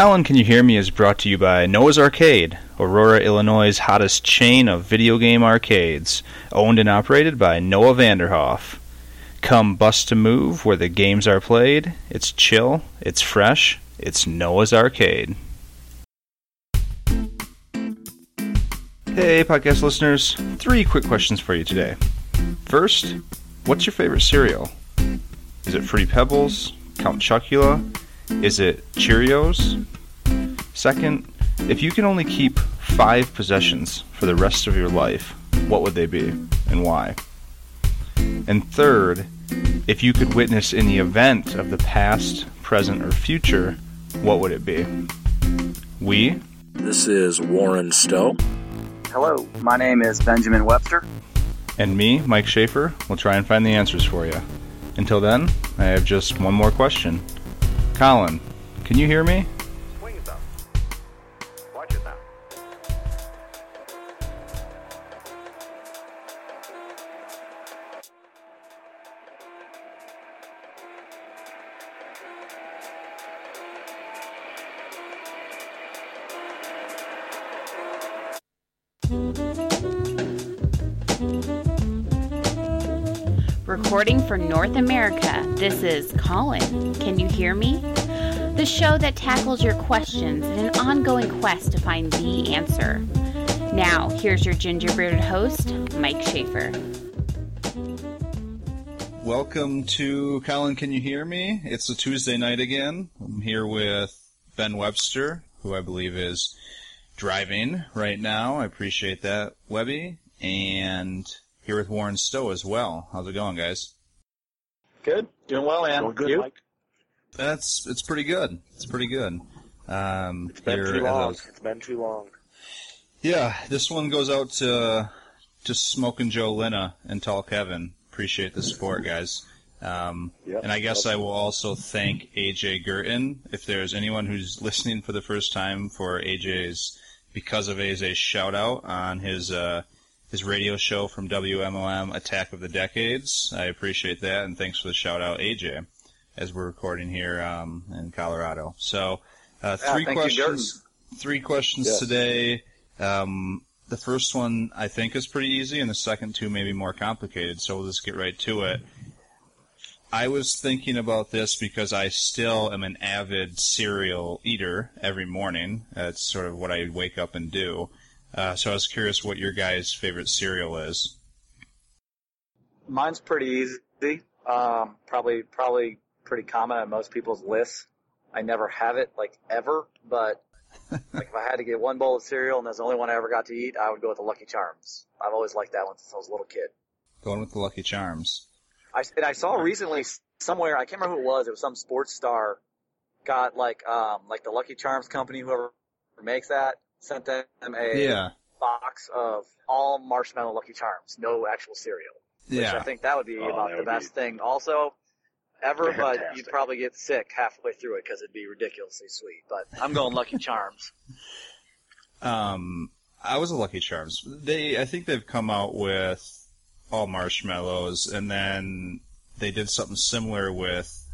Colin Can You Hear Me is brought to you by Noah's Arcade, Aurora, Illinois' hottest chain of video game arcades, owned and operated by Noah Vanderhoff. Come bust to move where the games are played. It's chill, it's fresh, it's Noah's Arcade. Hey, podcast listeners. Three quick questions for you today. First, what's your favorite cereal? Is it Fruity Pebbles? Count Chocula? Is it Cheerios? Second, if you can only keep five possessions for the rest of your life, what would they be and why? And third, if you could witness any event of the past, present, or future, what would it be? We? This is Warren Stowe. Hello, my name is Benjamin Webster. And me, Mike Schaefer, will try and find the answers for you. Until then, I have just one more question. Colin, can you hear me? For North America, this is Colin. Can you hear me? The show that tackles your questions in an ongoing quest to find the answer. Now, here's your gingerbearded host, Mike Schaefer. Welcome to Colin Can You Hear Me? It's a Tuesday night again. I'm here with Ben Webster, who I believe is driving right now. I appreciate that, Webby. And here with Warren Stowe as well. How's it going, guys? Good. Doing well, man. Doing good, you? Mike. That's it's pretty good. It's pretty good. Um, It's been too long. was- It's been too long. yeah, this one goes out to to Smoking Joe Lina and Tall Kevin. Appreciate the support, guys. Um, Yep. and I guess I will also thank AJ Gurton. If there's anyone who's listening for the first time for AJ's because of AJ's shout out on his uh, his radio show from WMOM Attack of the Decades, I appreciate that and thanks for the shout out, AJ, as we're recording here um, in Colorado. So uh, Yeah, three thank you, questions. three questions Yes. today. Um, the first one I think is pretty easy, and the second two may be more complicated. So we'll just get right to it. I was thinking about this because I still am an avid cereal eater every morning. That's sort of what I wake up and do. Uh, so I was curious what your guys' favorite cereal is. Mine's pretty easy. Um, probably, probably pretty common on most people's lists. I never have it like ever, but like if I had to get one bowl of cereal and that's the only one I ever got to eat, I would go with the Lucky Charms. I've always liked that one since I was a little kid. Going with the Lucky Charms. I, and I saw recently somewhere, I can't remember who it was, it was some sports star got like, um, like the Lucky Charms company, whoever makes that, sent them a Yeah, box of all marshmallow Lucky Charms, no actual cereal. Which I think that would be Oh, about the would best thing also ever, but you'd probably get sick halfway through it because it'd be ridiculously sweet. But I'm going Lucky Charms. Um, I was a Lucky Charms. They, I think they've come out with all marshmallows, and then they did something similar with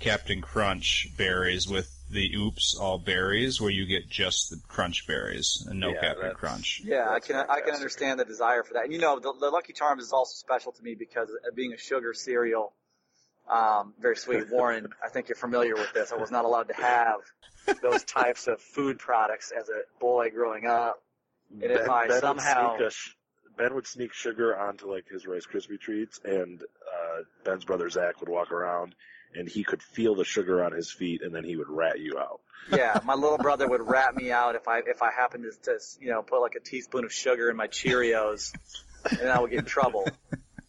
Captain Crunch berries with the Oops all berries, where you get just the Crunch berries and no Yeah, Captain Crunch. Yeah, I That's can I can understand the desire for that. And you know, the, the Lucky Charms is also special to me because of being a sugar cereal, um, very sweet. Warren, I think you're familiar with this. I was not allowed to have those types of food products as a boy growing up. And if I would somehow- sneak a sh- Ben would sneak sugar onto like his Rice Krispie treats, and uh, Ben's brother Zach would walk around, and he could feel the sugar on his feet, and then he would rat you out. Yeah, my little brother would rat me out if I if I happened to, to you know put like a teaspoon of sugar in my Cheerios, and I would get in trouble.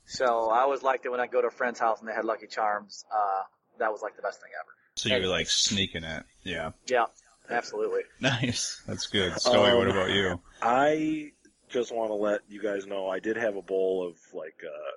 So I always liked it when I go to a friend's house and they had Lucky Charms. Uh, that was like the best thing ever. So you were like sneaking it. Yeah. Yeah, absolutely. Nice. That's good. Stowey, what Um, about you? I just want to let you guys know I did have a bowl of like uh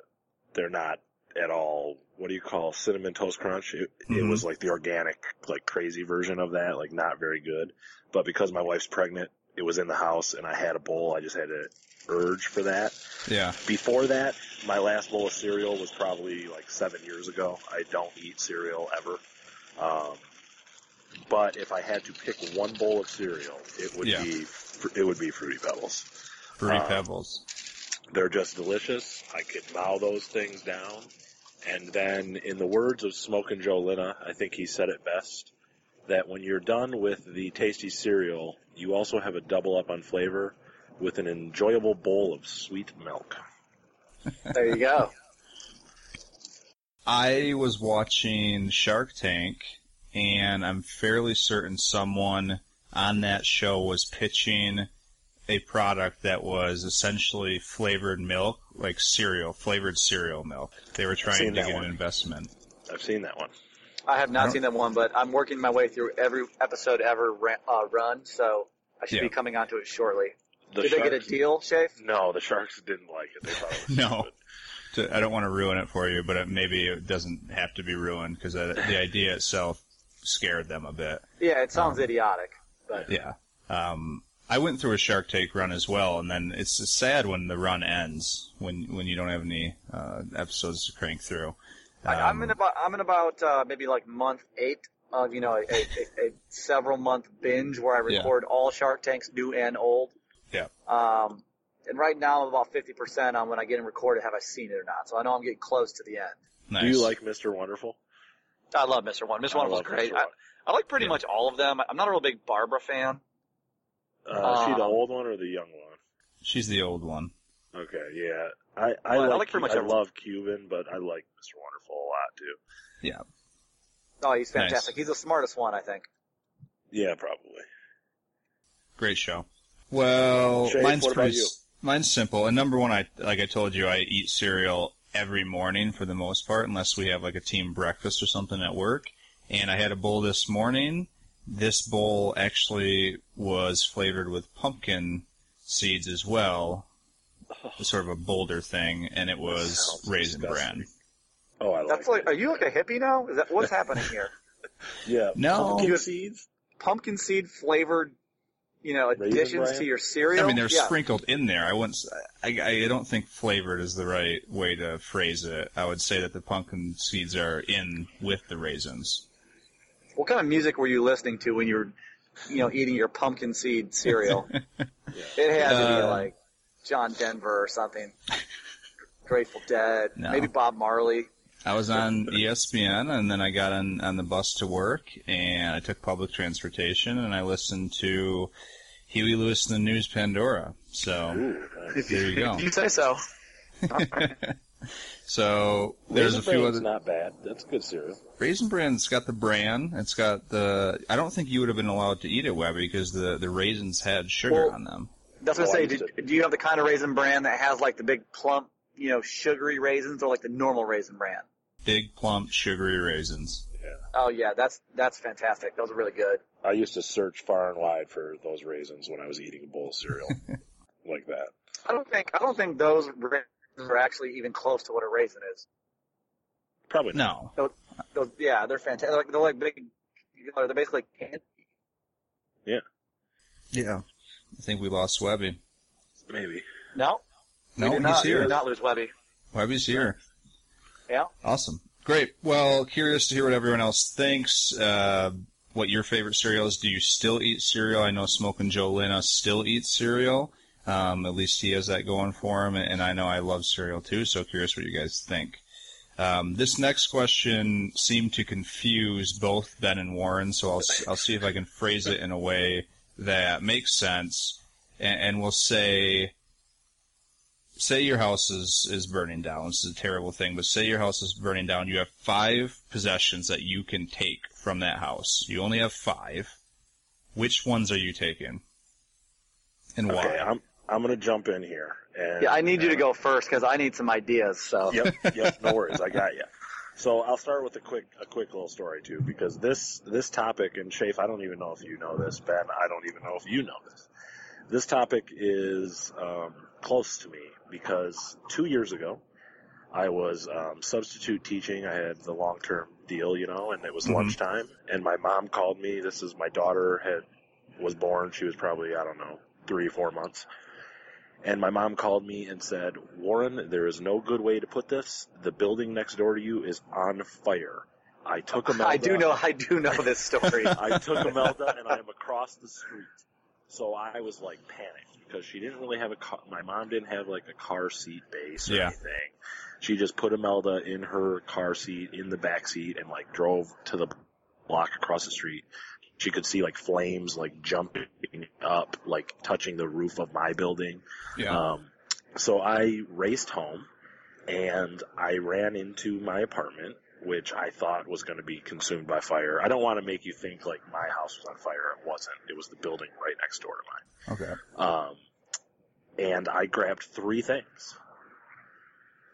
they're not at all what do you call cinnamon toast crunch it, it Mhm. was like the organic like crazy version of that like not very good but because my wife's pregnant it was in the house and I had a bowl I just had an urge for that Yeah. before that my last bowl of cereal was probably like seven years ago I don't eat cereal ever um but if I had to pick one bowl of cereal, it would Yeah. be it would be Fruity Pebbles. Fruity Uh, Pebbles. They're just delicious. I could mow those things down. And then, in the words of Smoking Joe Lina, I think he said it best, that when you're done with the tasty cereal, you also have a double up on flavor with an enjoyable bowl of sweet milk. There you go. I was watching Shark Tank, and I'm fairly certain someone on that show was pitching a product that was essentially flavored milk, like cereal, flavored cereal milk. They were trying to that get one. an investment. I've seen that one. I have not don't- seen that one, but I'm working my way through every episode ever ra- uh, run, so I should Yeah. be coming onto it shortly. The Did they get a deal, Shafe? No, the Sharks didn't like it. They thought it was No. stupid. I don't want to ruin it for you, but it, maybe it doesn't have to be ruined because the idea itself scared them a bit. Yeah, it sounds Um, idiotic, but Yeah. Um, I went through a Shark Tank run as well, and then it's sad when the run ends when when you don't have any uh, episodes to crank through. I, I'm Um, in about I'm in about uh, maybe like month eight of you know a, a, a, a several month binge where I Yeah. record all Shark Tanks, new and old. Yeah. Um, and right now I'm about 50% on when I get it recorded, have I seen it or not? So I know I'm getting close to the end. nice. Do you like Mr. Wonderful? I love Mr. One. Mr. I One was great. Mr. I, I like pretty Yeah. much all of them. I'm not a real big Barbara fan. Uh, is she the Um, old one or the young one? She's the old one. Okay, yeah. I, I, Well, I like, like pretty much I everyone. love Cuban, but I like Mr. Wonderful a lot too. Yeah. Oh, he's Nice. fantastic. He's the smartest one, I think. Yeah, probably. Great show. Well, Shane, mine's pretty. Mine's simple. And number one, I like I told you, I eat cereal every morning for the most part, unless we have like a team breakfast or something at work. And I had a bowl this morning. This bowl actually was flavored with pumpkin seeds as well. It's sort of a bolder thing, and it was raisin disgusting. bran. Oh, I like That's like, are you like a hippie now? Is that what's happening here? Yeah. No. Pumpkin You- seeds? Pumpkin seed flavored, you know, Raisin additions bran? to your cereal. I mean, they're yeah. sprinkled in there. I wouldn't. s- I, I don't think flavored is the right way to phrase it. I would say that the pumpkin seeds are in with the raisins. What kind of music were you listening to when you were, you know, eating your pumpkin seed cereal? It had to be Uh, like John Denver or something. Grateful Dead, No. maybe Bob Marley. I was on ESPN, and then I got on on the bus to work, and I took public transportation, and I listened to Huey Lewis and the News Pandora. So Ooh, nice. there you go. You say so. So there's Raisin a few Bran's other. not bad. That's good cereal. Raisin Bran's got the bran. It's got the. I don't think you would have been allowed to eat it, Webby, because the the raisins had sugar Well- on them. That's what I Oh, I say. used Did, do you have the kind of raisin bran that has like the big plump, you know, sugary raisins, or like the normal raisin bran? Big plump sugary raisins. Yeah. Oh yeah, that's that's fantastic. Those are really good. I used to search far and wide for those raisins when I was eating a bowl of cereal. like that. I don't think I don't think those raisins are actually even close to what a raisin is. Probably not. No, Those, yeah, they're fantastic. They're like, they're like big. They're basically candy. yeah. Yeah. I think we lost Webby. Maybe. No, No, we did he's not, we here. did not lose Webby. Webby's here. Yeah. Awesome. Great. Well, curious to hear what everyone else thinks. Uh, what your favorite cereal is. Do you still eat cereal? I know Smoking Joe Lina still eats cereal. Um, at least he has that going for him, and I know I love cereal too. So curious what you guys think. Um, this next question seemed to confuse both Ben and Warren, so I'll I'll see if I can phrase it in a way that makes sense, and, and we'll say say your house is, is burning down. This is a terrible thing, but say your house is burning down. You have five possessions that you can take from that house. You only have five. Which ones are you taking? And why? Okay, I'm I'm gonna jump in here. And, Yeah, I need you to uh, go first because I need some ideas. So yep, yep, no worries, I got you. So I'll start with a quick a quick little story too, because this this topic and Shafe, I don't even know if you know this, Ben, I don't even know if you know this. This topic is um, close to me because two years ago I was um, substitute teaching. I had the long term deal, you know, and it was Mhm. lunchtime, and my mom called me. This is my daughter had was born. She was probably I don't know three four months. And my mom called me and said, Warren, there is no good way to put this. The building next door to you is on fire. I took Imelda. I do know. I do know this story. I took Imelda and I am across the street. So I was like panicked because she didn't really have a car. My mom didn't have like a car seat base or Yeah. anything. She just put Imelda in her car seat in the back seat and like drove to the block across the street. She could see like flames like jumping up, like touching the roof of my building. Yeah. Um, so I raced home and I ran into my apartment, which I thought was going to be consumed by fire. I don't want to make you think like my house was on fire. It wasn't. It was the building right next door to mine. okay. Um, and I grabbed three things.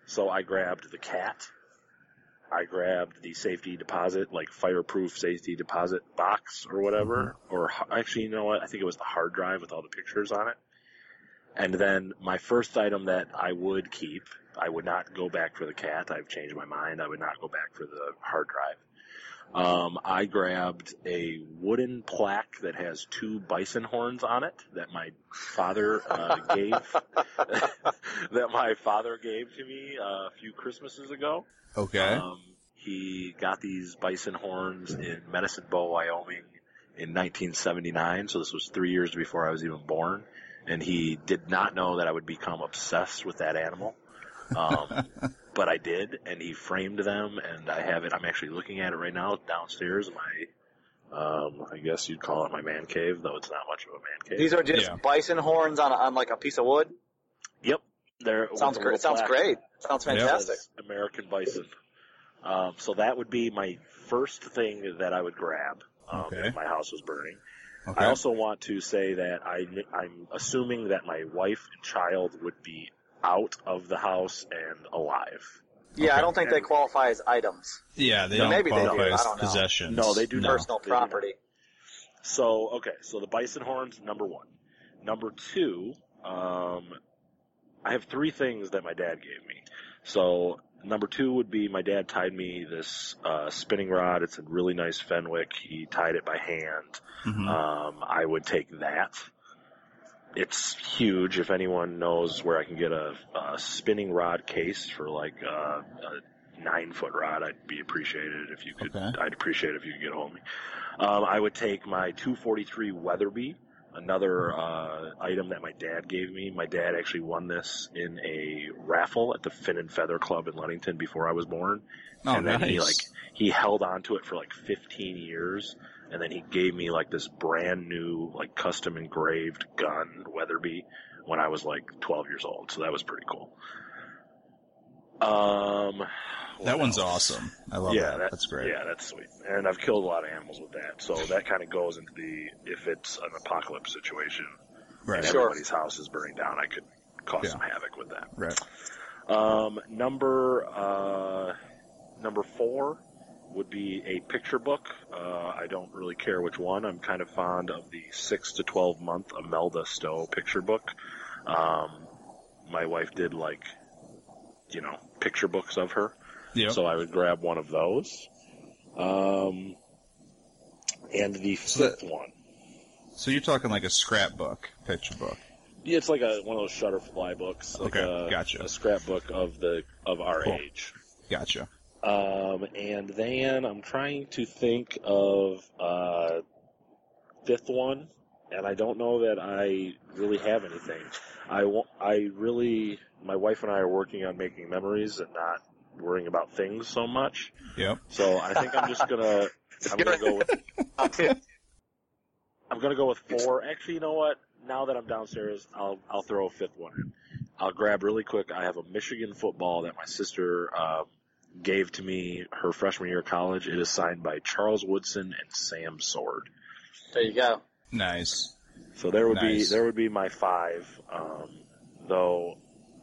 So I grabbed the cat. I grabbed the safety deposit, like fireproof safety deposit box or whatever. Mm-hmm. Or actually, you know what? I think it was the hard drive with all the pictures on it. And then my first item that I would keep, I would not go back for the cat. I've changed my mind. I would not go back for the hard drive. Um, I grabbed a wooden plaque that has two bison horns on it that my father uh, gave that my father gave to me uh, a few Christmases ago. Okay. Um, he got these bison horns in Medicine Bow, Wyoming in 1979. So this was three years before I was even born. And he did not know that I would become obsessed with that animal. Um, but I did, and he framed them, and I have it. I'm actually looking at it right now downstairs my, um, I guess you'd call it my man cave, though it's not much of a man cave. These are just Yeah. bison horns on, a, on like a piece of wood. yep, they're Sounds great. little Sounds great. Sounds fantastic. says American bison. Um, so that would be my first thing that I would grab um, Okay. if my house was burning. Okay. I also want to say that I, I'm assuming that my wife and child would be out of the house and alive. Yeah, I don't think they qualify as items. yeah, they No, don't maybe they do. qualify I as don't know. possessions. No, they do no. Personal They do property. So okay, so the bison horns, number one. Number two, um, I have three things that my dad gave me. So number two would be my dad tied me this uh, spinning rod. It's a really nice Fenwick. He tied it by hand. Mhm. Um, I would take that. It's huge. If anyone knows where I can get a, a spinning rod case for like uh, a nine foot rod, I'd be appreciated if you could. Okay. I'd appreciate if you could get a hold of me. Um, I would take my 243 Weatherby, another uh, item that my dad gave me. My dad actually won this in a raffle at the Fin and Feather Club in Ludington before I was born Oh, and then nice. he like he held on to it for like 15 years and then he gave me like this brand new like custom engraved gun weatherby when i was like 12 years old so that was pretty cool um that one's else? awesome. I love yeah, that. that- That's great. Yeah, that's sweet. And I've killed a lot of animals with that, so that kind of goes into the if it's an apocalypse situation Right. and Sure. everybody's house is burning down, I could cause Yeah. some havoc with that. Right. Um, number uh, number four would be a picture book. Uh, I don't really care which one. I'm kind of fond of the six to twelve month Imelda Stowe picture book. Um, my wife did like, you know, picture books of her, Yep. so I would grab one of those. Um, and the So fifth one. So you're talking like a scrapbook, picture book. Yeah, it's like a one of those Shutterfly books. Like Okay, a, gotcha. A scrapbook of the of our Cool. age. Gotcha. Um, and then I'm trying to think of uh, fifth one, and I don't know that I really have anything. I I really, my wife and I are working on making memories and not worrying about things so much. Yep. So I think I'm just gonna, I'm gonna go with, I'm gonna go with four. Actually, you know what? Now that I'm downstairs, I'll I'll throw a fifth one in. I'll grab really quick. I have a Michigan football that my sister um, gave to me her freshman year of college. It is signed by Charles Woodson and Sam Sword. There you go. Nice. So there would Nice. be there would be my five. Um, though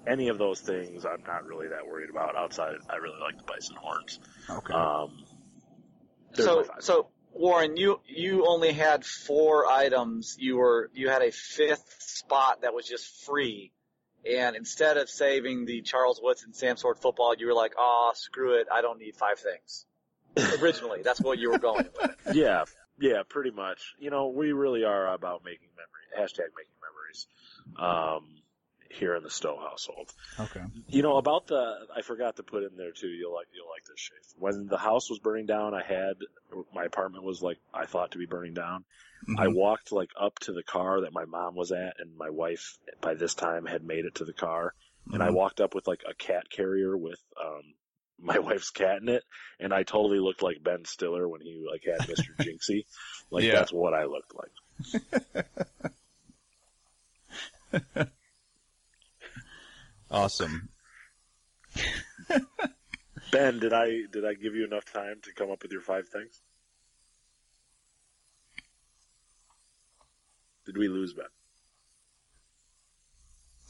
any of those things, I'm not really that worried about. Outside, I really like the bison horns. Okay. Um, So, so Warren, you you only had four items. You were you had a fifth spot that was just free, and instead of saving the Charles Woodson Sam Sword football, you were like, "Oh, screw it, I don't need five things." Originally, that's what you were going with. Yeah, yeah, pretty much. You know, we really are about making memory. Hashtag making memories. Um, here in the Stowe household. Okay. You know about the I forgot to put in there too. You'll like you'll like this Shafe. When the house was burning down, I had my apartment was like I thought to be burning down. Mm-hmm. I walked like up to the car that my mom was at, and my wife by this time had made it to the car. And I Mhm. walked up with like a cat carrier with um my wife's cat in it, and I totally looked like Ben Stiller when he like had Mr. Jinxie. Like Yeah. that's what I looked like. Awesome. Ben, did I did I give you enough time to come up with your five things? Did we lose Ben?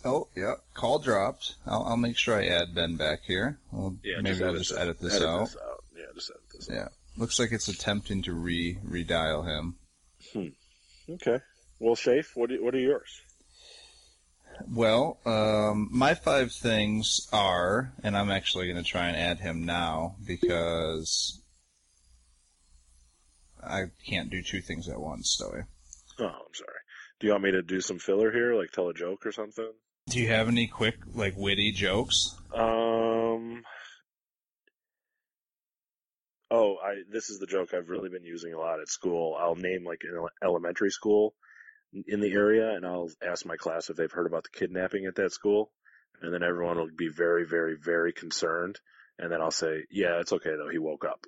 Oh, yeah. Call dropped. I'll, I'll make sure I add Ben back here. Well, maybe we'll just edit this edit out. This out. Yeah, just edit this Yeah. Looks like it's attempting to re redial him. out. Okay. Well, Shafe, what do, what are yours? Well, um, my five things are, and I'm actually going to try and add him now because I can't do two things at once, Stowey. Oh, I'm sorry. Do you want me to do some filler here, like tell a joke or something? Do you have any quick, like, witty jokes? Um. Oh, I this is the joke I've really been using a lot at school. I'll name like an elementary school in the area, and I'll ask my class if they've heard about the kidnapping at that school, and then everyone will be very, very, very concerned, and then I'll say, "Yeah, it's okay though. He woke up."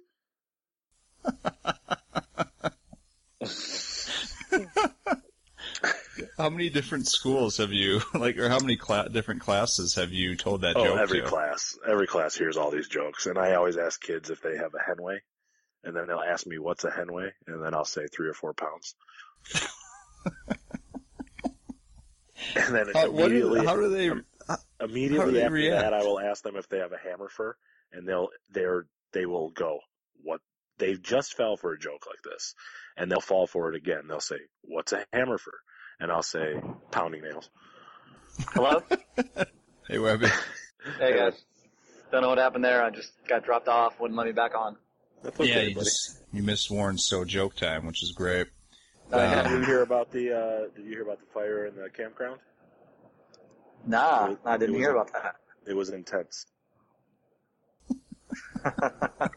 How many different schools have you, like, or how many cla- different classes have you told that Oh, joke every to? class, every class hears all these jokes, and I always ask kids if they have a henway, and then they'll ask me what's a henway, and then I'll say three or four pounds. and then How, what immediately, is, how do they? How immediately do they after react? that, I will ask them if they have a hammer fur, and they'll they're they will go what they just fell for a joke like this, and they'll fall for it again. They'll say, "What's a hammer fur?" And I'll say, "Pounding nails." Hello? Hey, Webby. Hey guys. Don't know what happened there. I just got dropped off. Wouldn't let me back on. That's yeah, you just you missed Warren's so joke time, which is great. Uh, Um, did you hear about the uh, Did you hear about the fire in the campground? Nah, It- I didn't hear was- about that. It was intense.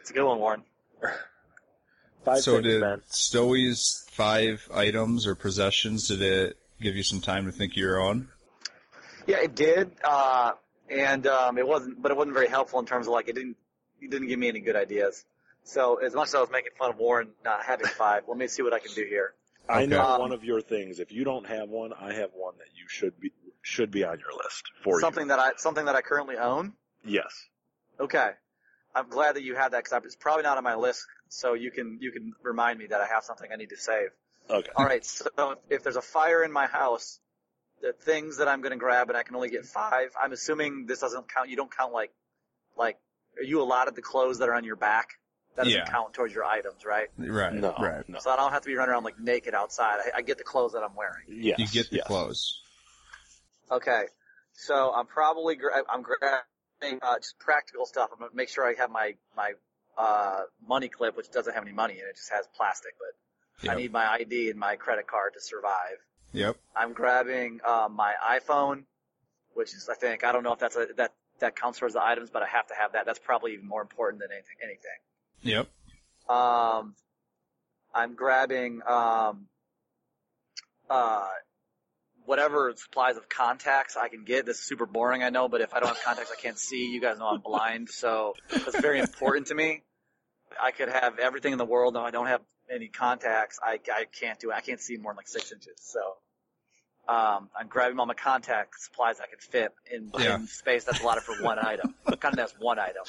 It's a good one, Warren. Five so things, did man. Stowey's five items or possessions? Did it give you some time to think your own? Yeah, it did, uh, and um, it wasn't, but it wasn't very helpful in terms of like it didn't, it didn't give me any good ideas. So as much as I was making fun of Warren not having five, let me see what I can do here. I know Um, one of your things. If you don't have one, I have one that you should be should be on your list for you. something that I something that I currently own. Yes. Okay, I'm glad that you have that because it's probably not on my list. So you can you can remind me that I have something I need to save. Okay. All right. So if there's a fire in my house, the things that I'm going to grab and I can only get five. I'm assuming this doesn't count. You don't count like like are you allotted the clothes that are on your back? That doesn't Yeah. count towards your items, right? Right. No. Right. No. So I don't have to be running around like naked outside. I, I get the clothes that I'm wearing. Yes. You get the yes. clothes. Okay. So I'm probably gra- I'm grabbing uh, just practical stuff. I'm gonna make sure I have my my uh, money clip, which doesn't have any money in it. It just has plastic, but I need my ID and my credit card to survive. Yep. I'm grabbing uh, my iPhone, which is I think I don't know if that's a that that counts towards the items, but I have to have that. That's probably even more important than anything. Anything. Yep. Um, I'm grabbing um, uh, whatever supplies of contacts I can get. This is super boring, I know, but if I don't have contacts, I can't see. You guys know I'm blind, so it's very important to me. I could have everything in the world, and I don't have any contacts. I, I can't do it. I can't see more than like six inches. So um, I'm grabbing all my contact supplies I can fit in, Yeah. in space that's allotted for one item. kind of that's one item.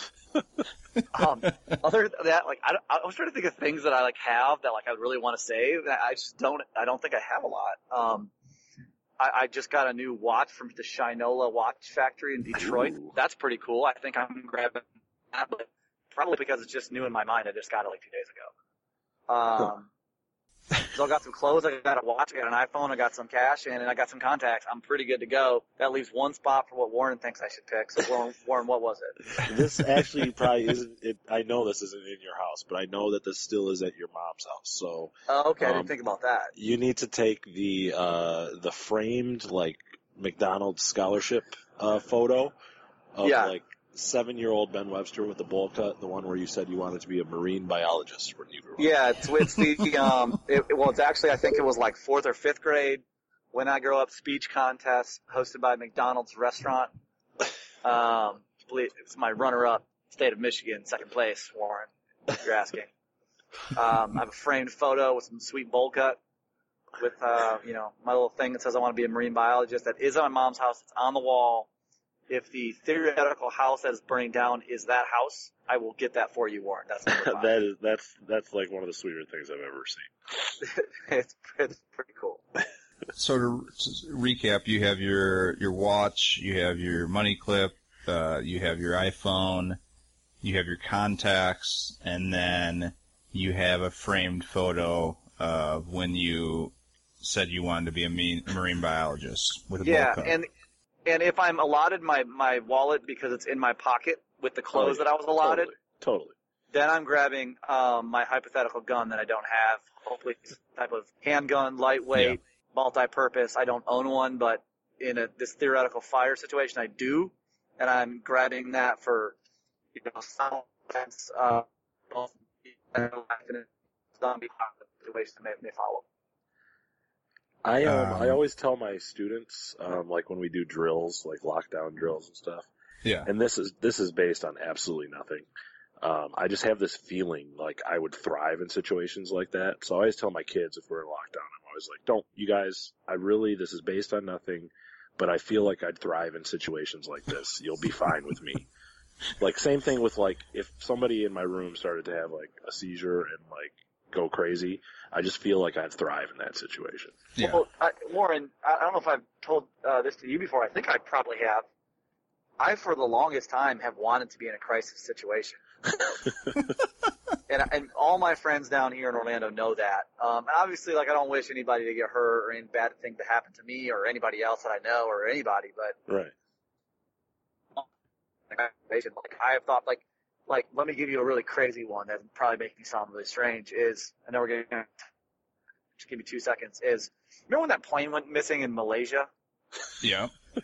Um, other than that, like I, I was trying to think of things that I like have that like I really want to save. I just don't. I don't think I have a lot. Um, I, I just got a new watch from the Shinola Watch Factory in Detroit. Ooh. That's pretty cool. I think I'm grabbing that, but probably because it's just new in my mind. I just got it like two days ago. Um, So I got some clothes, I got a watch, I got an iPhone, I got some cash, and, and I got some contacts. I'm pretty good to go. That leaves one spot for what Warren thinks I should pick. So Warren, Warren what was it? This actually probably isn't. It, I know this isn't in your house, but I know that this still is at your mom's house. So Oh, okay, I Um, didn't think about that. you need to take the uh, the framed like McDonald's scholarship uh, photo of Yeah. like seven year old Ben Webster with the bowl cut, the one where you said you wanted to be a marine biologist when you grew up. Yeah, it's, it's the, um, it, well, it's actually, I think it was like fourth or fifth grade when I grow up speech contest hosted by McDonald's restaurant. Um, believe- it's my runner up state of Michigan, second place, Warren, if you're asking. Um, I have a framed photo with some sweet bowl cut with, uh, you know, my little thing that says I want to be a marine biologist that is on my mom's house. It's on the wall. If the theoretical house that is burning down is that house, I will get that for you, Warren. That's that is that's that's like one of the sweeter things I've ever seen. it's, it's pretty cool. So to, to recap, you have your your watch, you have your money clip, uh, you have your iPhone, you have your contacts, and then you have a framed photo of when you said you wanted to be a marine, marine biologist with a Yeah, bowl cut. and and if I'm allotted my my wallet because it's in my pocket with the clothes that I was allotted, Totally. totally. then I'm grabbing um, my hypothetical gun that I don't have. Hopefully, some type of handgun, lightweight, multi-purpose. I don't own one, but in a, this theoretical fire situation, I do, and I'm grabbing that for you know some defense, uh, both in life and in zombie situations that may, may follow. I um, Um, I always tell my students um, like when we do drills, like lockdown drills and stuff. yeah, and this is this is based on absolutely nothing. Um, I just have this feeling like I would thrive in situations like that. So I always tell my kids if we're in lockdown, I'm always like, "Don't, you guys. I really this is based on nothing, but I feel like I'd thrive in situations like this. You'll be fine with me." Like same thing with like if somebody in my room started to have like a seizure and like go crazy, I just feel like I'd thrive in that situation. yeah. Well, I, Warren, I I don't know if I've told uh, this to you before. I think I probably have. I, for the longest time, have wanted to be in a crisis situation. and, and all my friends down here in Orlando know that. Um, and obviously, like, I don't wish anybody to get hurt or any bad thing to happen to me or anybody else that I know or anybody, but Right. like, I have thought, like, like, let me give you a really crazy one that probably make me sound really strange is, I know we're getting, just give me two seconds, is, remember when that plane went missing in Malaysia? yeah.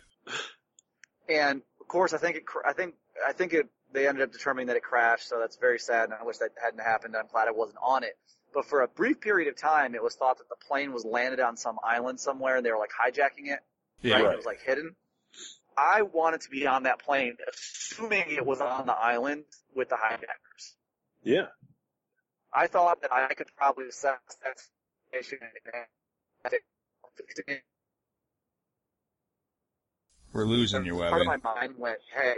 And of course, I think it, I think, I think it, they ended up determining that it crashed, so that's very sad, and I wish that hadn't happened. I'm glad I wasn't on it. But for a brief period of time, it was thought that the plane was landed on some island somewhere, and they were like hijacking it. Yeah. Right. It was like hidden. I wanted to be on that plane, assuming it was on the island with the hijackers. Yeah. I thought that I could probably assess that situation We're losing you, part of my mind went, hey,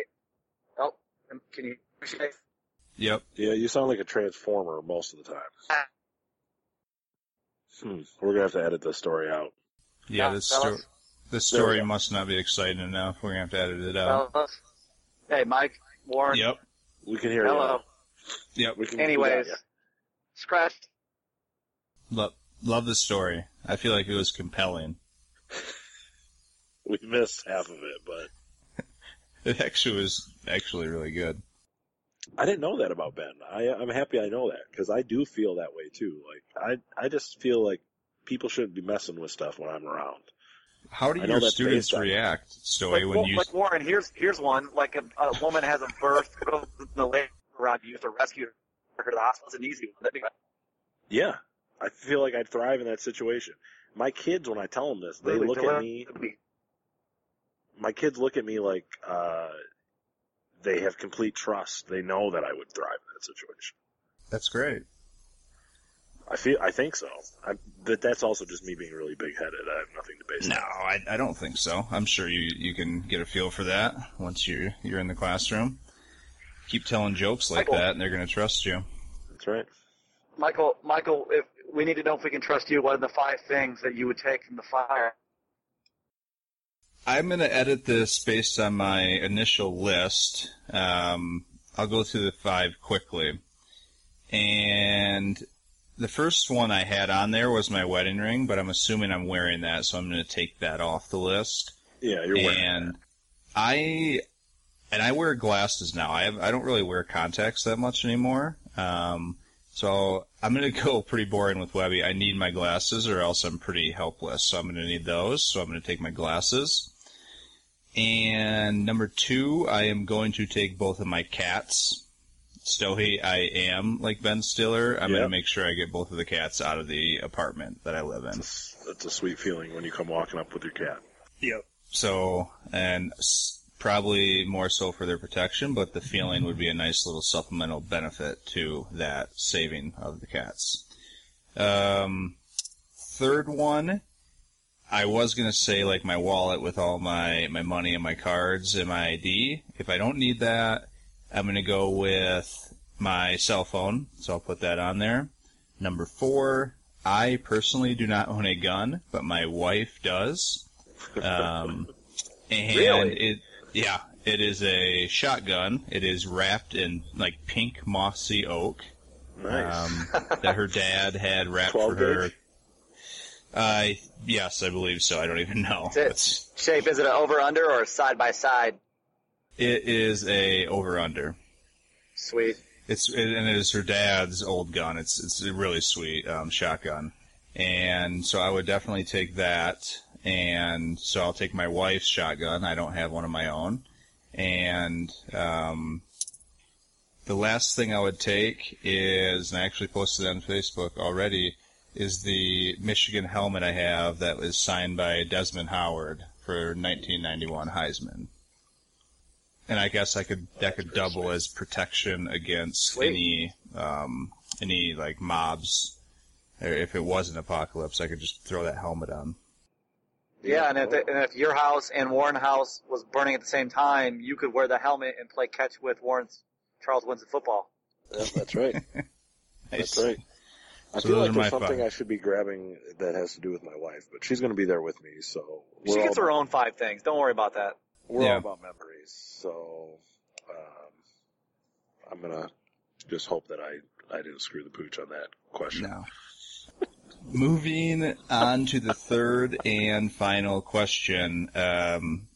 oh, can you, Yep. Yeah, you sound like a transformer most of the time. Hmm. We're gonna have to edit this story out. Yeah, Yeah, this fellas. story, this story must not be exciting enough. We're gonna have to edit it out. fellas? Hey, Mike, Warren, Yep. We can hear you. hello. you. Yep. We can, Anyways, we got scratch. Love, love the story. I feel like it was compelling. we missed half of it, but It actually was actually really good. I didn't know that about Ben. I, I'm happy I know that because I do feel that way too. Like I, I just feel like people shouldn't be messing with stuff when I'm around. How do your students react, Stowey, Like, when Wa- you? like Warren, here's here's one. Like a, a woman has a birth, goes to the labor around you to rescue her to the hospital. It's an easy one. Be- Yeah, I feel like I'd thrive in that situation. My kids, when I tell them this, they Literally look at me. My kids look at me like uh, they have complete trust. They know that I would thrive in that situation. That's great. I feel, I think so. I, but that's also just me being really big headed. I have nothing to base it No, on. I, I don't think so. I'm sure you you can get a feel for that once you you're in the classroom. Keep telling jokes like Michael. that, and they're gonna trust you. That's right. Michael, Michael, if we need to know if we can trust you, what are the five things that you would take from the fire? I'm going to edit this based on my initial list. Um, I'll go through the five quickly. And the first one I had on there was my wedding ring, but I'm assuming I'm wearing that, so I'm going to take that off the list. Yeah, you're wearing and I and I wear glasses now. I have, I don't really wear contacts that much anymore. Um, so I'm going to go pretty boring with Webby. I need my glasses, or else I'm pretty helpless. So I'm going to need those. So I'm going to take my glasses. And number two, I am going to take both of my cats. Stowey, I am like Ben Stiller. I'm gonna make sure I get both of the cats out of the apartment that I live in. It's, it's a sweet feeling when you come walking up with your cat. Yep. So, and s- probably more so for their protection, but the feeling would be a nice little supplemental benefit to that saving of the cats. Um, third one, I was gonna say like my wallet with all my, my money and my cards and my ID. If I don't need that, I'm gonna go with my cell phone, so I'll put that on there. Number four, I personally do not own a gun, but my wife does. Um, and Really? it, yeah, it is a shotgun. It is wrapped in like pink mossy oak Nice. um, that her dad had wrapped for her. gauge? Uh, yes, I believe so. I don't even know. It. It's- Shafe, is it an over under or side by side? It is a over under. Sweet. It's it, and it is her dad's old gun. It's it's a really sweet um, shotgun, and so I would definitely take that. And so I'll take my wife's shotgun. I don't have one of my own, and um, the last thing I would take is, and I actually posted it on Facebook already, is the Michigan helmet I have that was signed by Desmond Howard for 1991 Heisman. And I guess I could that could double sweet. as protection against Sweet. any um, any like mobs. Or if it was an apocalypse, I could just throw that helmet on. Yeah, and if, the, and if your house and Warren House was burning at the same time, you could wear the helmet and play catch with Warren's Charles Woodson football. Yeah, that's right. Nice. That's right. I So feel like there's something five. I should be grabbing that has to do with my wife, but she's going to be there with me, so She gets all, her own five things. Don't worry about that. We're Yeah. all about memories. So um, I'm gonna just hope that I I didn't screw the pooch on that question. No. Moving on to the third and final question. Um,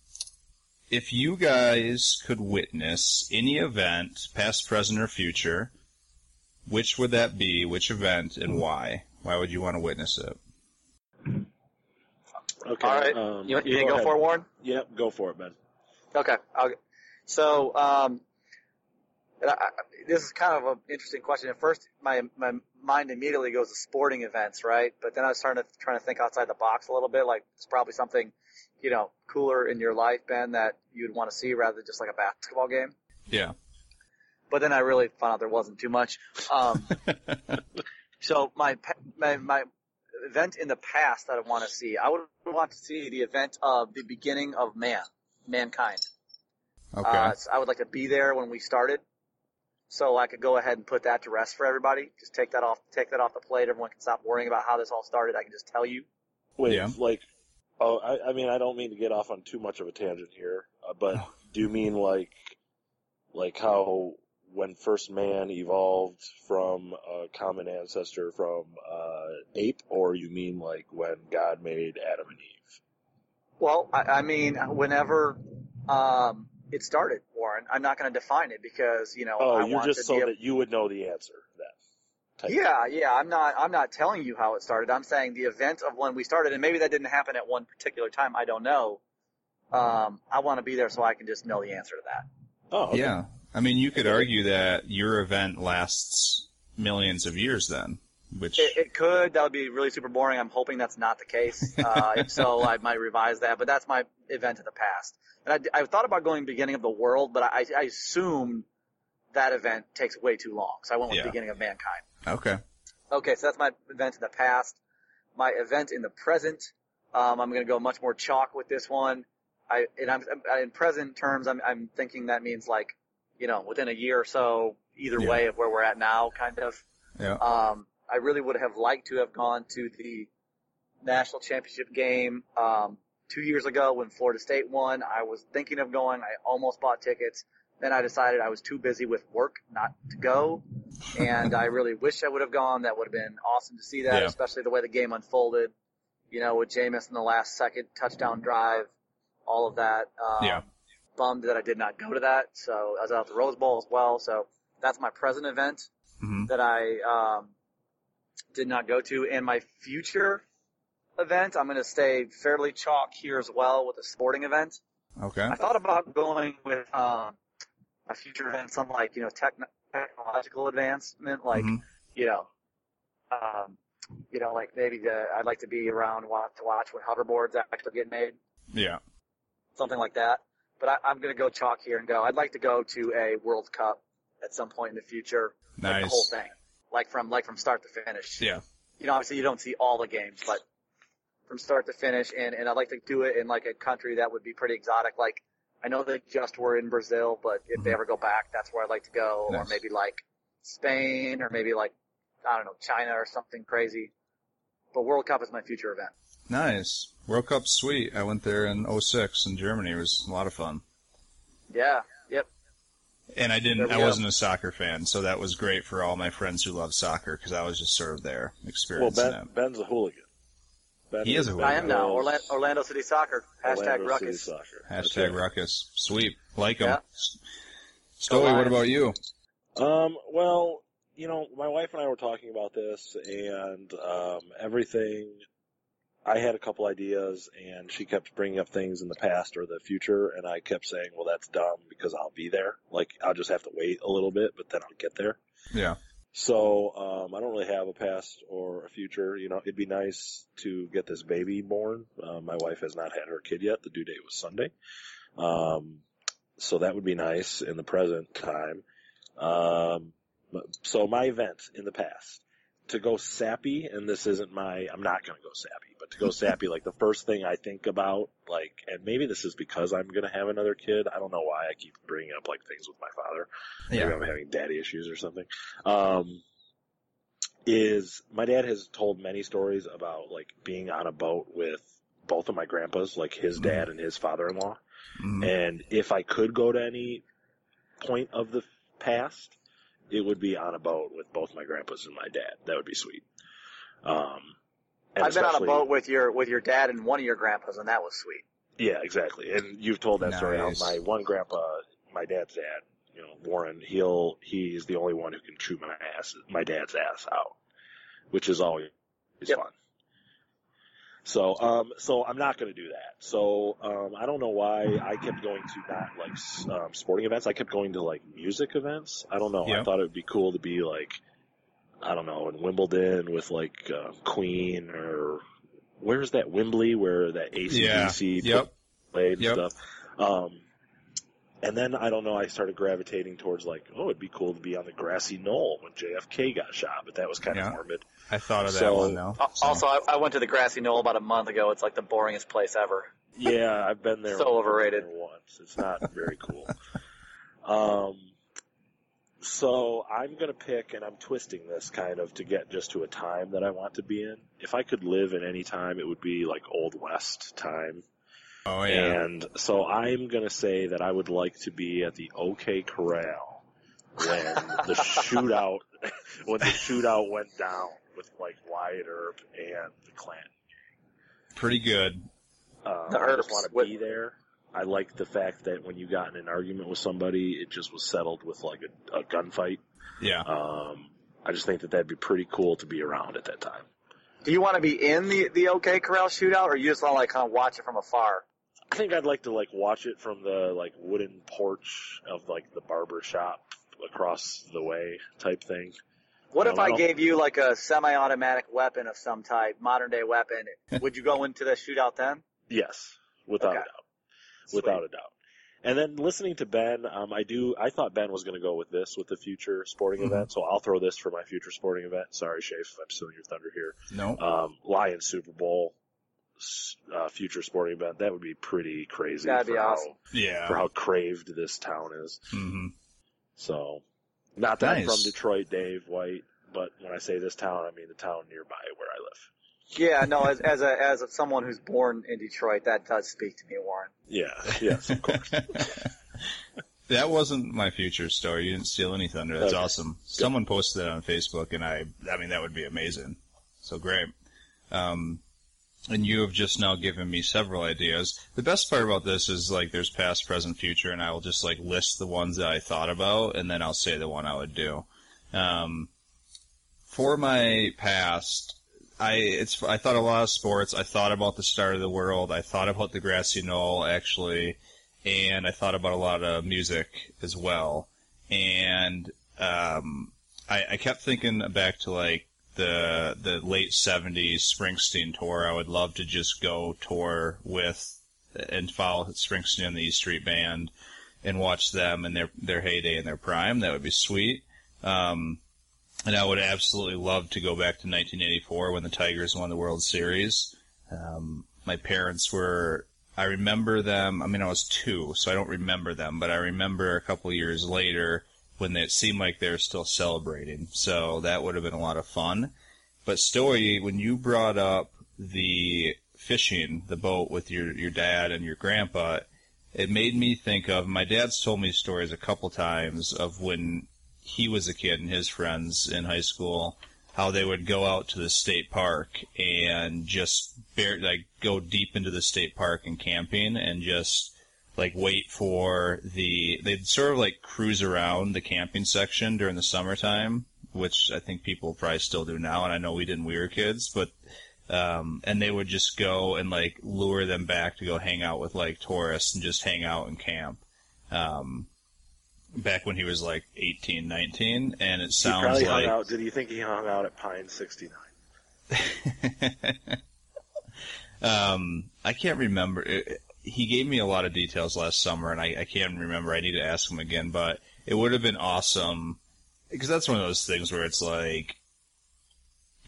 if you guys could witness any event, past, present, or future, which would that be? Which event and why? Why would you want to witness it? Okay. All right. Um, you you gonna go ahead. for it, Warren? Yep, go for it, Ben. Okay. I'll, so, um, and I, I- this is kind of an interesting question. At first, my my mind immediately goes to sporting events, right? But then I was starting to trying to think outside the box a little bit. Like it's probably something, you know, cooler in your life, Ben, that you'd want to see rather than just like a basketball game. Yeah. But then I really found out there wasn't too much. Um, so my my my event in the past that I want to see, I would want to see the event of the beginning of man, mankind. Okay. Uh, so I would like to be there when we started, so I could go ahead and put that to rest for everybody. Just take that off, take that off the plate. Everyone can stop worrying about how this all started. I can just tell you. Wait, Yeah. like, oh, I, I mean, I don't mean to get off on too much of a tangent here, uh, but do you mean like, like how when first man evolved from a common ancestor from uh, ape, or you mean like when God made Adam and Eve? Well, I, I mean, whenever um, it started, Warren, I'm not going to define it because you know Oh, I you're just to so be able- that you would know the answer then. type. Yeah, yeah. I'm not. I'm not telling you how it started. I'm saying the event of when we started, and maybe that didn't happen at one particular time. I don't know. Um, I want to be there so I can just know the answer to that. Oh, okay. Yeah. I mean, you could argue that your event lasts millions of years then, which It, it could. That would be really super boring. I'm hoping that's not the case. Uh, if so, I might revise that. But that's my event of the past. And I, I thought about going beginning of the world, but I, I assumed that event takes way too long. So I went with Yeah. beginning of mankind. okay. Okay, so that's my event in the past. My event in the present, um, I'm going to go much more chalk with this one. I, and I'm, I'm in present terms, I'm, I'm thinking that means like, you know, within a year or so, either Yeah. way of where we're at now, kind of. Yeah. Um, I really would have liked to have gone to the national championship game um, two years ago when Florida State won. I was thinking of going. I almost bought tickets, then I decided I was too busy with work not to go, and I really wish I would have gone. That would have been awesome to see that, Yeah. especially the way the game unfolded. You know, with Jameis in the last second touchdown drive, all of that. Um, Yeah. Bummed that I did not go to that. So I was out at the Rose Bowl as well. So that's my present event hmm that I um, did not go to, and my future event I'm going to stay fairly chalk here as well with a sporting event. Okay. I thought about going with um, my future event, some like you know techn technological advancement, like Mhm. you know, um, you know, like maybe the, I'd like to be around watch, to watch when hoverboards actually get made, Yeah. something like that. But I, I'm going to go chalk here and go. I'd like to go to a World Cup at some point in the future, like the whole thing, like from like from start to finish. Yeah. You know, obviously you don't see all the games, but from start to finish, and and I'd like to do it in like a country that would be pretty exotic. Like I know they just were in Brazil, but if they Mhm. ever go back, that's where I'd like to go, or maybe like Spain, or maybe like I don't know China or something crazy. But World Cup is my future event. Nice. World Cup's sweet. I went there in 06 in Germany. It was a lot of fun. Yeah. Yep. And I didn't, I go. wasn't a soccer fan, so that was great for all my friends who love soccer because I was just sort of there Well, experiencing Ben, it. Ben's a hooligan. Ben He is a I hooligan. I am now Orlando, Orlando City Soccer. Hashtag Orlando City Ruckus. Soccer. Hashtag right. ruckus. Sweet. Like 'em. Yeah. Stowey, what about you? Um, well, you know, my wife and I were talking about this, and um, everything. I had a couple ideas, and she kept bringing up things in the past or the future, and I kept saying, "Well, that's dumb because I'll be there. Like, I'll just have to wait a little bit, but then I'll get there." Yeah. So um, I don't really have a past or a future. You know, it'd be nice to get this baby born. Uh, my wife has not had her kid yet. The due date was Sunday, um, so that would be nice in the present time. Um, so my event in the past to go sappy, and this isn't my. I'm not going to go sappy, to go sappy, like the first thing I think about, like, and maybe this is because I'm to have another kid. I don't know why I keep bringing up like things with my father. Maybe I'm having daddy issues or something. Um, is my dad has told many stories about like being on a boat with both of my grandpas, like his dad and his father-in-law. Mhm. And if I could go to any point of the past, it would be on a boat with both my grandpas and my dad. That would be sweet. Um, and I've been on a boat with your with your dad and one of your grandpas, and that was sweet. Yeah, exactly. And you've told that story. How Nice. my one grandpa, my dad's dad, you know, Warren, he'll he's the only one who can chew my ass, my dad's ass out, which is always Yep. fun. So, um, so I'm not going to do that. So, um, I don't know why I kept going to not like s- um, sporting events. I kept going to like music events. I don't know. I thought it would be cool to be like, I don't know, in Wimbledon with like uh, Queen or where's that Wembley where that ACDC Yep. played Yep. stuff. Um, and then I don't know, I started gravitating towards like, oh, it'd be cool to be on the grassy knoll when JFK got shot, but that was kind Yeah. of morbid. I thought of that So- one though. So. Also, I, I went to the grassy knoll about a month ago. It's like the boringest place ever. Yeah, I've been there. So overrated. there Once, it's not very cool. um, so I'm gonna pick, and I'm twisting this kind of to get just to a time that I want to be in. If I could live in any time, it would be like Old West time. oh yeah. And so I'm going to say that I would like to be at the OK Corral when the shootout when the shootout went down with like Wyatt Earp and the clan. Pretty good. Uh, The I just Earps want to with- be there. I like the fact that when you got in an argument with somebody, it just was settled with like a, a gunfight. Yeah. Um, I just think that that'd be pretty cool to be around at that time. Do you want to be in the the OK Corral shootout, or you just want to like kind of watch it from afar? I think I'd like to like watch it from the like wooden porch of like the barber shop across the way type thing. What if No, I gave you like a semi-automatic weapon of some type, modern day weapon? Would you go into the shootout then? Yes, without Okay. a doubt. Without a doubt. And then listening to Ben, um, I do. I thought Ben was going to go with this with the future sporting Mhm. event, so I'll throw this for my future sporting event. Sorry, Shafe, if I'm stealing your thunder here. No. Um, Lions Super Bowl, uh, future sporting event. That would be pretty crazy. That'd for be how, awesome. Yeah. For how craved this town is. hmm So, not that I'm from Detroit, Dave White, but when I say this town, I mean the town nearby where I live. Yeah, no. As as a as a, someone who's born in Detroit, that does speak to me, Warren. Yeah, yes, of course. That wasn't my future story. You didn't steal any thunder. That's Okay. awesome. Someone posted that on Facebook, and I, I mean, that would be amazing. So great. Um, and you have just now given me several ideas. The best part about this is like there's past, present, future, and I will just like list the ones that I thought about, and then I'll say the one I would do. Um, for my past, I it's I thought a lot of sports. I thought about the start of the world. I thought about the grassy knoll actually, and I thought about a lot of music as well. And um, I, I kept thinking back to like the the late '70s Springsteen tour. I would love to just go tour with and follow Springsteen and the E Street Band and watch them in their their heyday and their prime. That would be sweet. Um, and I would absolutely love to go back to 1984 when the Tigers won the World Series. Um, my parents were, I remember them, I mean, I was two, so I don't remember them, but I remember a couple years later when it seemed like they were still celebrating. So that would have been a lot of fun. But Stowey, when you brought up the fishing, the boat with your, your dad and your grandpa, it made me think of, my dad's told me stories a couple times of when he was a kid and his friends in high school, how they would go out to the state park and just like go deep into the state park and camping and just like wait for the they'd sort of like cruise around the camping section during the summertime, which I think people probably still do now, and I know we did when we were kids, but um, and they would just go and like lure them back to go hang out with like tourists and just hang out and camp. Um, back when he was like 18, 19, and it He sounds probably hung like out. Did you think he hung out at Pine 69? um, I can't remember. It, he gave me a lot of details last summer, and I, I can't remember. I need to ask him again, but it would have been awesome because that's one of those things where it's like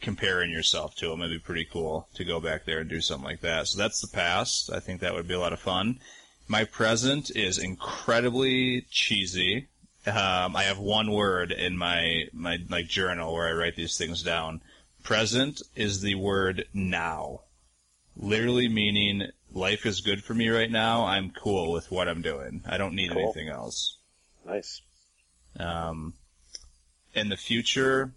comparing yourself to him. It'd be pretty cool to go back there and do something like that. So that's the past. I think that would be a lot of fun. My present is incredibly cheesy. Um, I have one word in my my like journal where I write these things down. Present is the word now, literally meaning life is good for me right now. I'm cool with what I'm doing. I don't need Cool. anything else. Nice. Um, in the future,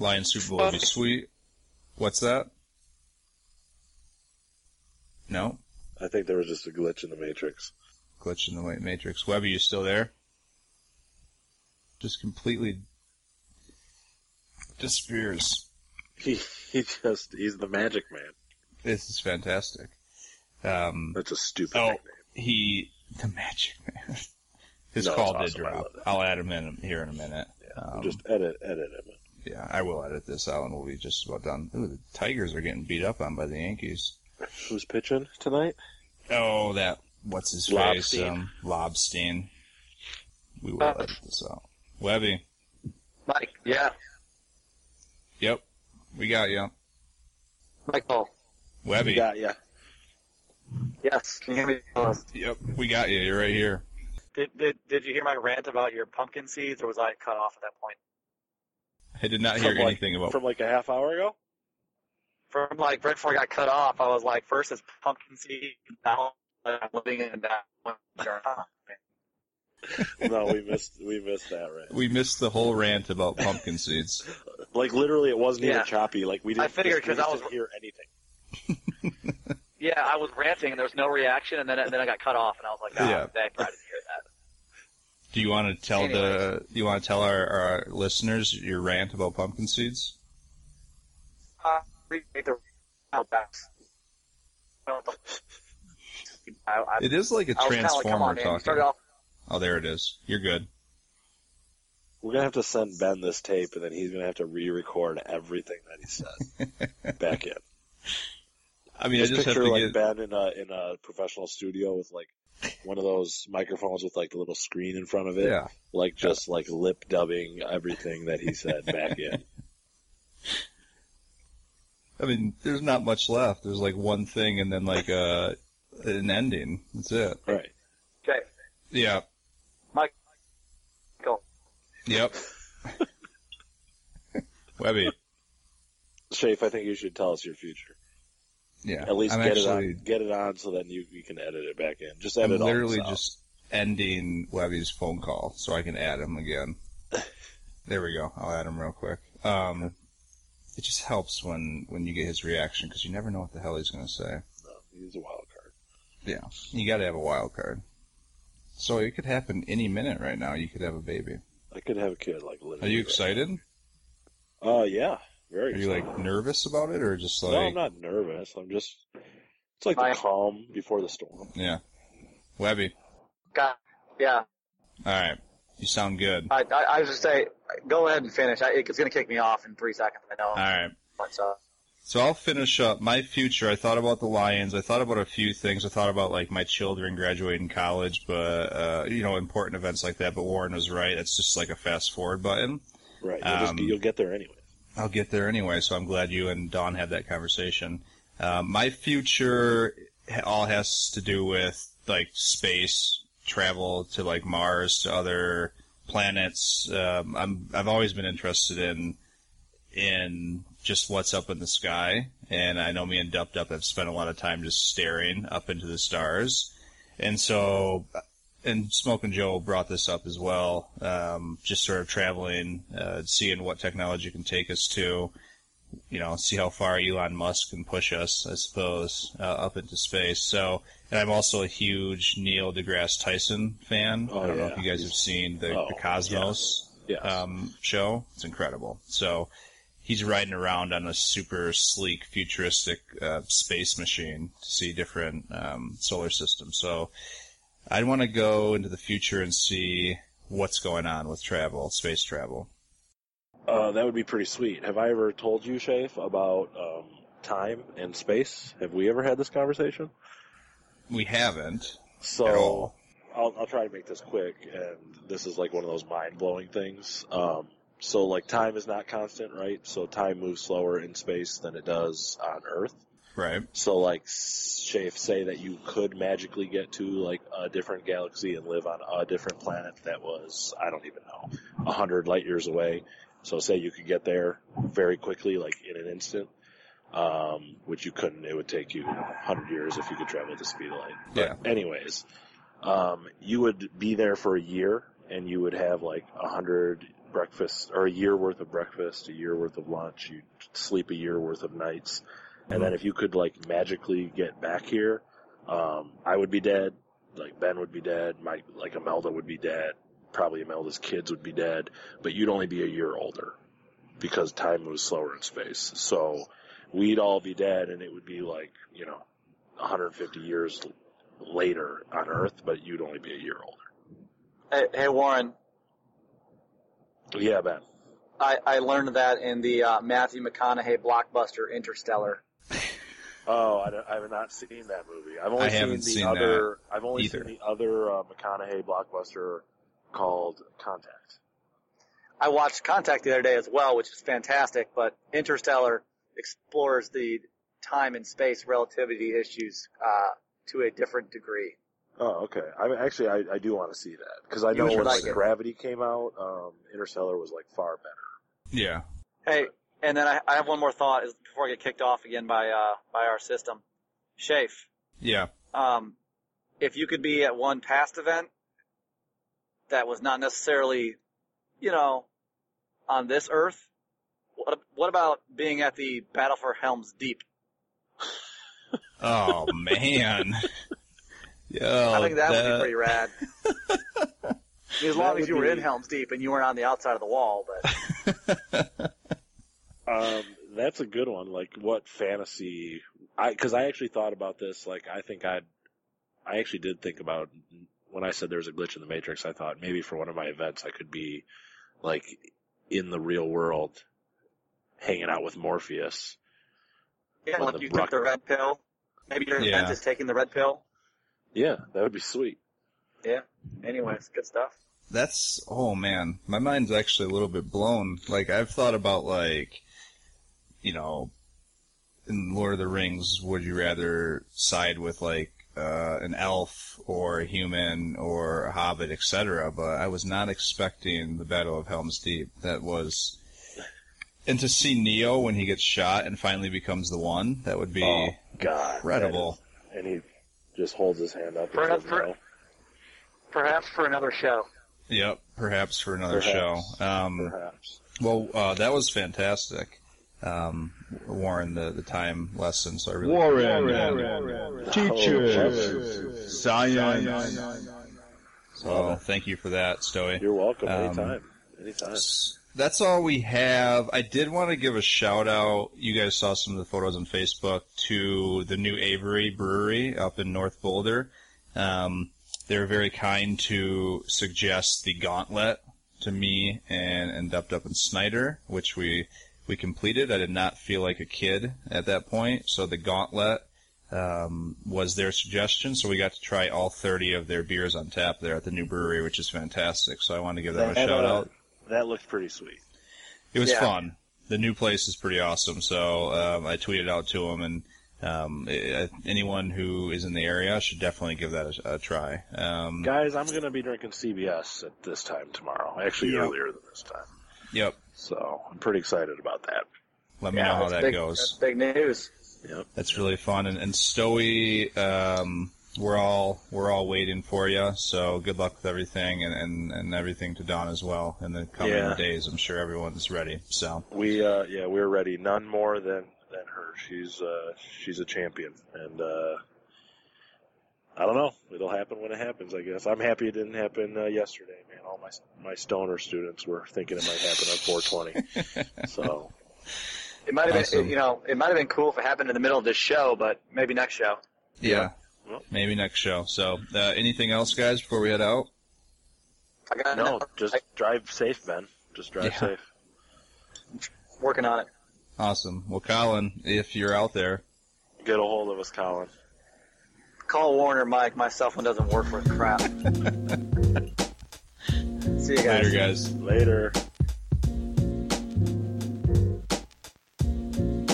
Lion Super Bowl would be sweet. What's that? No, I think there was just a glitch in the matrix. glitch in the matrix. Webby, you still there? Just completely disappears. He he just he's the magic man. This is fantastic. Um, That's a stupid Oh. nickname. he, the magic man. His No, call did awesome. Drop. I'll add him in here in a minute. Yeah, Um, just edit edit him. yeah, I will edit this out and we'll be just about done. Ooh, the Tigers are getting beat up on by the Yankees. Who's pitching tonight? Oh, that what's his face? Lobstein. Um, Lobstein. We will edit this out. Webby. Mike, yeah, Yep, we got you. Michael, Webby. We Got you. yes, can you hear me? Uh, Yep, we got you. You're right here. Did, did did you hear my rant about your pumpkin seeds, or was I cut off at that point? I did not hear From, like- anything about. From like a half hour ago. From like right before I got cut off, I was like, first it's pumpkin seed, now I'm living in that one. No, we missed we missed that rant. we missed the whole rant about pumpkin seeds. Like literally, it wasn't Yeah. even choppy. Like we didn't. I figured we 'cause I was- hear anything. Yeah, I was ranting and there was no reaction, and then and then I got cut off, and I was like, oh, Yeah. yeah. I didn't hear that. Do you want to tell the? Do you want to tell our, our listeners your rant about pumpkin seeds? Uh, remake the backs. I, I, It is like a was kinda like, transformer on, man. You talking. started Oh, there it is. You're good. We're gonna have to send Ben this tape, and then he's gonna have to re-record everything that he said back in. I mean, Just I just have picture to like get. Ben in a in a professional studio with like one of those microphones with like the little screen in front of it, Yeah, like just like lip dubbing everything that he said back in. I mean, there's not much left. There's like one thing and then like uh, an ending. That's it. Right. okay. Yeah. Mike. Go. Yep. Webby. Shafe, I think you should tell us your future. Yeah. At least I'm get actually, it on, get it on, so then you you can edit it back in. Just I'm edit all literally this out. just ending Webby's phone call so I can add him again. There we go. I'll add him real quick. Um, it just helps when when you get his reaction because you never know what the hell he's going to say. No, he's a wild card. Yeah, you got to have a wild card. So it could happen any minute right now. You could have a baby. I could have a kid like literally. Are you excited? now. Uh, yeah, very. Are you excited. like nervous about it, or just like no, I'm not nervous. I'm just. It's like the calm before the storm. yeah? Webby, God, yeah. all right. You sound good. I, I, I was just say, go ahead and finish. I, it's going to kick me off in three seconds. I know. All right. But, uh, So I'll finish up my future. I thought about the Lions. I thought about a few things. I thought about like my children graduating college, but uh, you know, important events like that. But Warren was right. It's just like a fast forward button. Right. You'll, just, Um, you'll get there anyway. I'll get there anyway. So I'm glad you and Dawn had that conversation. Um, my future all has to do with like space travel to like Mars to other planets. Um, I'm I've always been interested in in just what's up in the sky, and I know me and Dup Dup have spent a lot of time just staring up into the stars, and so. And Smoking Joe brought this up as well. Um, just sort of traveling, uh, seeing what technology can take us to, you know, see how far Elon Musk can push us, I suppose, uh, up into space. So, and I'm also a huge Neil deGrasse Tyson fan. Oh, I don't know if you guys have seen the, Oh, the Cosmos Yes. um, show. It's incredible. So he's riding around on a super sleek, futuristic uh, space machine to see different um, solar systems. So I'd want to go into the future and see what's going on with travel, space travel. Uh, that would be pretty sweet. Have I ever told you, Shafe, about um, time and space? Have we ever had this conversation? We haven't. So. I'll, I'll try to make this quick, and this is like one of those mind blowing things. Um, so like time is not constant, right? So time moves slower in space than it does on Earth. Right. So like Shafe, say that you could magically get to like a different galaxy and live on a different planet that was I don't even know a hundred light years away. So say you could get there very quickly, like in an instant. Um, which you couldn't. It would take you a hundred years if you could travel at the speed of light. Yeah. Anyways, um, you would be there for a year and you would have like a hundred breakfasts or a year worth of breakfast, a year worth of lunch. You'd sleep a year worth of nights. And then if you could like magically get back here, um, I would be dead. Like Ben would be dead. My, like Imelda would be dead. Probably Imelda's kids would be dead, but you'd only be a year older because time moves slower in space. So we'd all be dead and it would be like, you know, 150 years later on Earth, but you'd only be a year older. hey, hey, Warren, Yeah, Ben. I, I learned that in the uh, Matthew McConaughey blockbuster Interstellar. Oh, I, don't- I have not seen that movie. I've only I seen the seen other. I've only either. seen the other uh, McConaughey blockbuster called Contact. I watched Contact the other day as well, which is fantastic, but Interstellar explores the time and space relativity issues uh, to a different degree. Oh, okay. I actually I, I do want to see that because I know when like like, it. Gravity came out, um, Interstellar was like far better. Yeah. Hey, and then I, I have one more thought is before I get kicked off again by uh, by our system. Shafe, Yeah. um, if you could be at one past event that was not necessarily, you know, on this Earth, what what about being at the Battle for Helm's Deep? Oh man. Yeah. I think that, would be pretty rad. I mean, as long as you were be- in Helm's Deep and you weren't on the outside of the wall, but Um, that's a good one. Like, what fantasy? I because I actually thought about this. Like, I think I'd. I actually did think about when I said there's a glitch in the Matrix. I thought maybe for one of my events I could be like in the real world, hanging out with Morpheus. yeah, like the you took the red pill. Maybe your Yeah. event is taking the red pill. Yeah, that would be sweet. Yeah. Anyways, good stuff. That's oh man, my mind's actually a little bit blown. Like I've thought about like, you know, in Lord of the Rings, would you rather side with like uh, an elf or a human or a hobbit, etc. But I was not expecting the Battle of Helm's Deep. That was, and to see Neo when he gets shot and finally becomes the one, that would be oh God, incredible. that is- and he just holds his hand up. For- and says for- no. Perhaps for another show. Yep, perhaps for another Perhaps. show. Um, Perhaps. well, uh, that was fantastic, um, Warren. The the time lesson. So I really Warren, teacher, science. So thank you for that, Stowey. You're welcome. Um, Anytime. Anytime. That's all we have. I did want to give a shout out. You guys saw some of the photos on Facebook to the new Avery Brewery up in North Boulder. Um, they were very kind to suggest the gauntlet to me and, and Dupped Up and Snyder, which we we completed. I did not feel like a kid at that point, so the gauntlet um, was their suggestion. So we got to try all 30 of their beers on tap there at the new brewery, which is fantastic. So I wanted to give them a shout uh, out. That looked pretty sweet. It was Yeah. fun. The new place is pretty awesome. So um, I tweeted out to them, and um, anyone who is in the area should definitely give that a, a try. Um, Guys, I'm going to be drinking CBS at this time tomorrow. Actually, Yeah. earlier than this time. yep. So I'm pretty excited about that. Let me yeah, know how that big, goes. That's big news. Yep. That's really fun. And, and Stowey, um, we're all we're all waiting for you. So good luck with everything, and, and, and everything to Dawn as well in the coming Yeah. days. I'm sure everyone's ready. So We, uh, yeah, we're ready. None more than, than her. She's, uh, she's a champion. And, uh, I don't know. It'll happen when it happens, I guess. I'm happy it didn't happen uh, yesterday, man. All my my stoner students were thinking it might happen on 420. so It might have Awesome. been, you know, it might have been cool if it happened in the middle of this show, but maybe next show. yeah, Well. maybe next show. So uh, anything else, guys, before we head out? I got no, just drive safe, Ben. Just drive Yeah. safe. working on it. Awesome. Well, Colin, if you're out there, Get a hold of us, Colin. Call Warner, Mike. My cell phone doesn't work for crap. See you guys. later, guys. Later.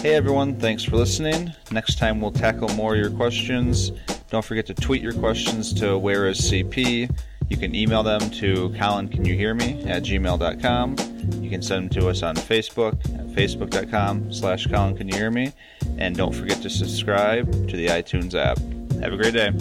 Hey everyone, thanks for listening. Next time we'll tackle more of your questions. Don't forget to tweet your questions to where is CP. You can email them to Colin can you hear me at gmail.com. You can send them to us on Facebook at facebook.com slash Colin can you hear me. And don't forget to subscribe to the iTunes app. Have a great day.